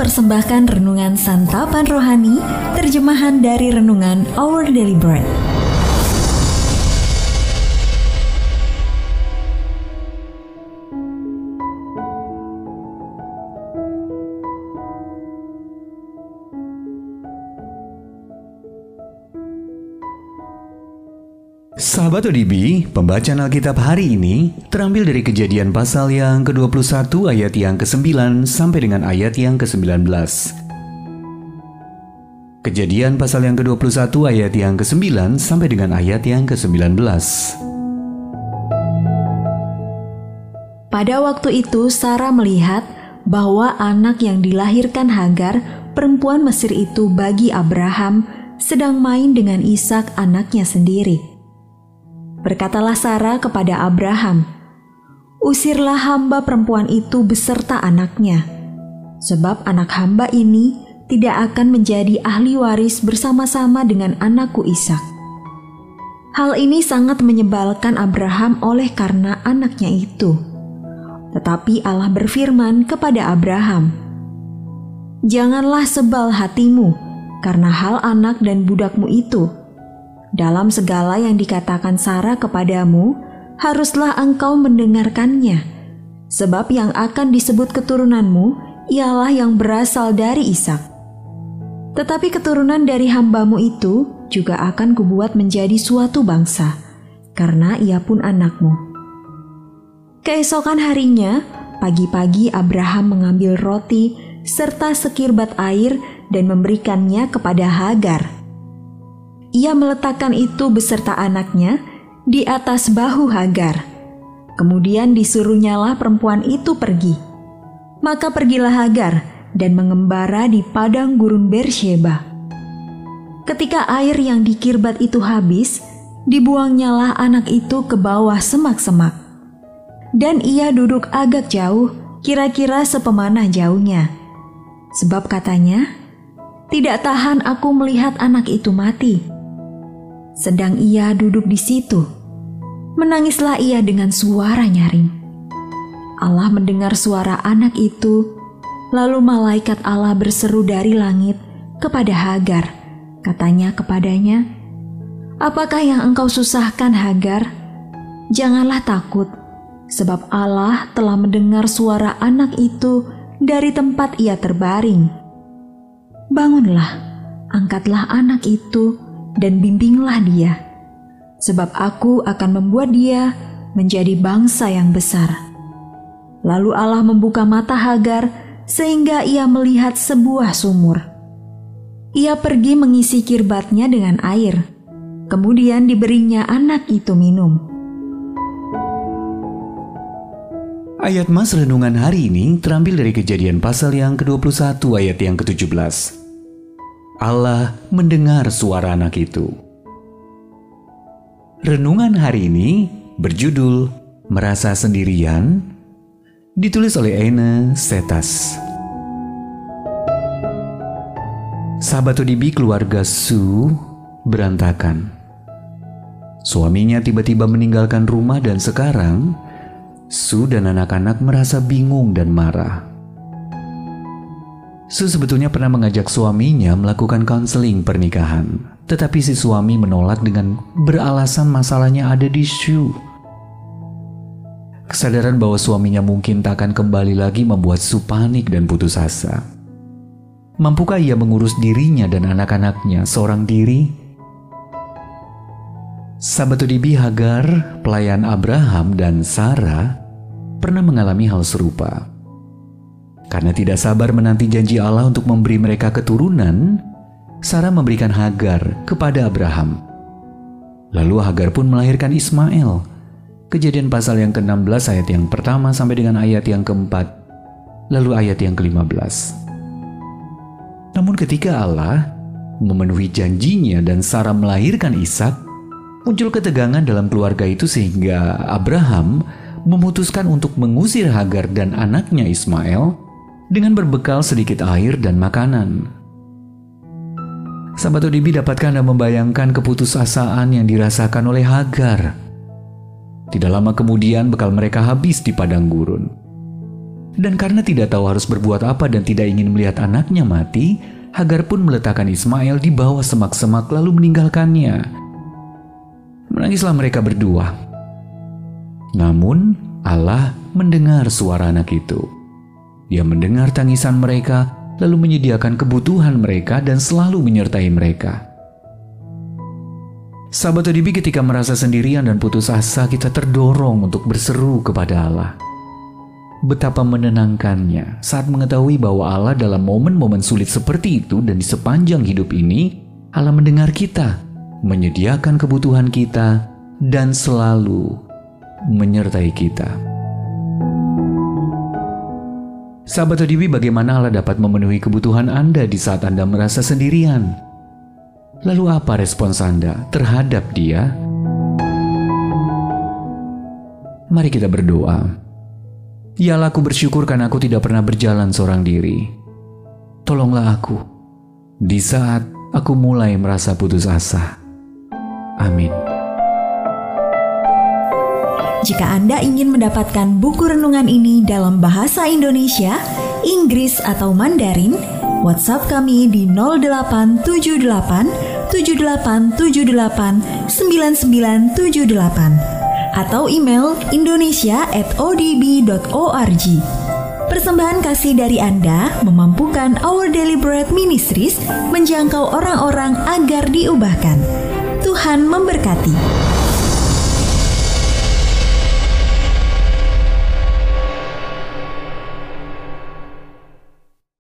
mempersembahkan renungan santapan rohani, terjemahan dari renungan Our Daily Bread. Sahabat ODB, pembacaan Alkitab hari ini terambil dari kejadian pasal yang ke-21 ayat yang ke-9 sampai dengan ayat yang ke-19. Kejadian pasal yang ke-21 ayat yang ke-9 sampai dengan ayat yang ke-19. Pada waktu itu Sarah melihat bahwa anak yang dilahirkan Hagar, perempuan Mesir itu bagi Abraham, sedang main dengan Ishak anaknya sendiri. Berkatalah Sarah kepada Abraham, "Usirlah hamba perempuan itu beserta anaknya, sebab anak hamba ini tidak akan menjadi ahli waris bersama-sama dengan anakku Ishak." Hal ini sangat menyebalkan Abraham oleh karena anaknya itu. Tetapi Allah berfirman kepada Abraham, "Janganlah sebal hatimu karena hal anak dan budakmu itu." Dalam segala yang dikatakan Sarah kepadamu, haruslah engkau mendengarkannya, sebab yang akan disebut keturunanmu ialah yang berasal dari Ishak. Tetapi keturunan dari hambamu itu juga akan kubuat menjadi suatu bangsa, karena ia pun anakmu. Keesokan harinya, pagi-pagi Abraham mengambil roti serta sekirbat air dan memberikannya kepada Hagar ia meletakkan itu beserta anaknya di atas bahu Hagar. Kemudian disuruhnyalah perempuan itu pergi. Maka pergilah Hagar dan mengembara di padang gurun Bersheba. Ketika air yang dikirbat itu habis, dibuangnyalah anak itu ke bawah semak-semak. Dan ia duduk agak jauh, kira-kira sepemanah jauhnya. Sebab katanya, tidak tahan aku melihat anak itu mati sedang ia duduk di situ, menangislah ia dengan suara nyaring. Allah mendengar suara anak itu, lalu malaikat Allah berseru dari langit kepada Hagar. Katanya kepadanya, "Apakah yang engkau susahkan, Hagar? Janganlah takut, sebab Allah telah mendengar suara anak itu dari tempat ia terbaring. Bangunlah, angkatlah anak itu." Dan bimbinglah dia, sebab aku akan membuat dia menjadi bangsa yang besar. Lalu Allah membuka mata Hagar sehingga ia melihat sebuah sumur. Ia pergi mengisi kirbatnya dengan air, kemudian diberinya anak itu minum. Ayat Mas Renungan hari ini terambil dari kejadian pasal yang ke-21 ayat yang ke-17. Allah mendengar suara anak itu. Renungan hari ini berjudul Merasa Sendirian, ditulis oleh Aina Setas. Sahabat ODB keluarga Su berantakan. Suaminya tiba-tiba meninggalkan rumah dan sekarang Su dan anak-anak merasa bingung dan marah. Su sebetulnya pernah mengajak suaminya melakukan konseling pernikahan, tetapi si suami menolak dengan beralasan masalahnya ada di Su. Kesadaran bahwa suaminya mungkin tak akan kembali lagi membuat Su panik dan putus asa. Mampukah ia mengurus dirinya dan anak-anaknya seorang diri? Sahabat Udibi Hagar, pelayan Abraham dan Sarah pernah mengalami hal serupa. Karena tidak sabar menanti janji Allah untuk memberi mereka keturunan, Sarah memberikan Hagar kepada Abraham. Lalu Hagar pun melahirkan Ismail. Kejadian pasal yang ke-16 ayat yang pertama sampai dengan ayat yang keempat, lalu ayat yang ke-15. Namun ketika Allah memenuhi janjinya dan Sarah melahirkan Ishak, muncul ketegangan dalam keluarga itu sehingga Abraham memutuskan untuk mengusir Hagar dan anaknya Ismail dengan berbekal sedikit air dan makanan. Sahabat ODB dapatkah Anda membayangkan keputusasaan yang dirasakan oleh Hagar? Tidak lama kemudian bekal mereka habis di padang gurun. Dan karena tidak tahu harus berbuat apa dan tidak ingin melihat anaknya mati, Hagar pun meletakkan Ismail di bawah semak-semak lalu meninggalkannya. Menangislah mereka berdua. Namun Allah mendengar suara anak itu. Dia mendengar tangisan mereka, lalu menyediakan kebutuhan mereka dan selalu menyertai mereka. Sahabat ODB ketika merasa sendirian dan putus asa, kita terdorong untuk berseru kepada Allah. Betapa menenangkannya saat mengetahui bahwa Allah dalam momen-momen sulit seperti itu dan di sepanjang hidup ini, Allah mendengar kita, menyediakan kebutuhan kita, dan selalu menyertai kita. Sahabat ODB, bagaimana Allah dapat memenuhi kebutuhan Anda di saat Anda merasa sendirian? Lalu apa respons Anda terhadap dia? Mari kita berdoa. Ya aku bersyukur karena aku tidak pernah berjalan seorang diri. Tolonglah aku di saat aku mulai merasa putus asa. Amin. Jika Anda ingin mendapatkan buku renungan ini dalam bahasa Indonesia, Inggris atau Mandarin, WhatsApp kami di 0878 7878 9978 atau email indonesia@odb.org. Persembahan kasih dari Anda memampukan Our Bread Ministries menjangkau orang-orang agar diubahkan. Tuhan memberkati.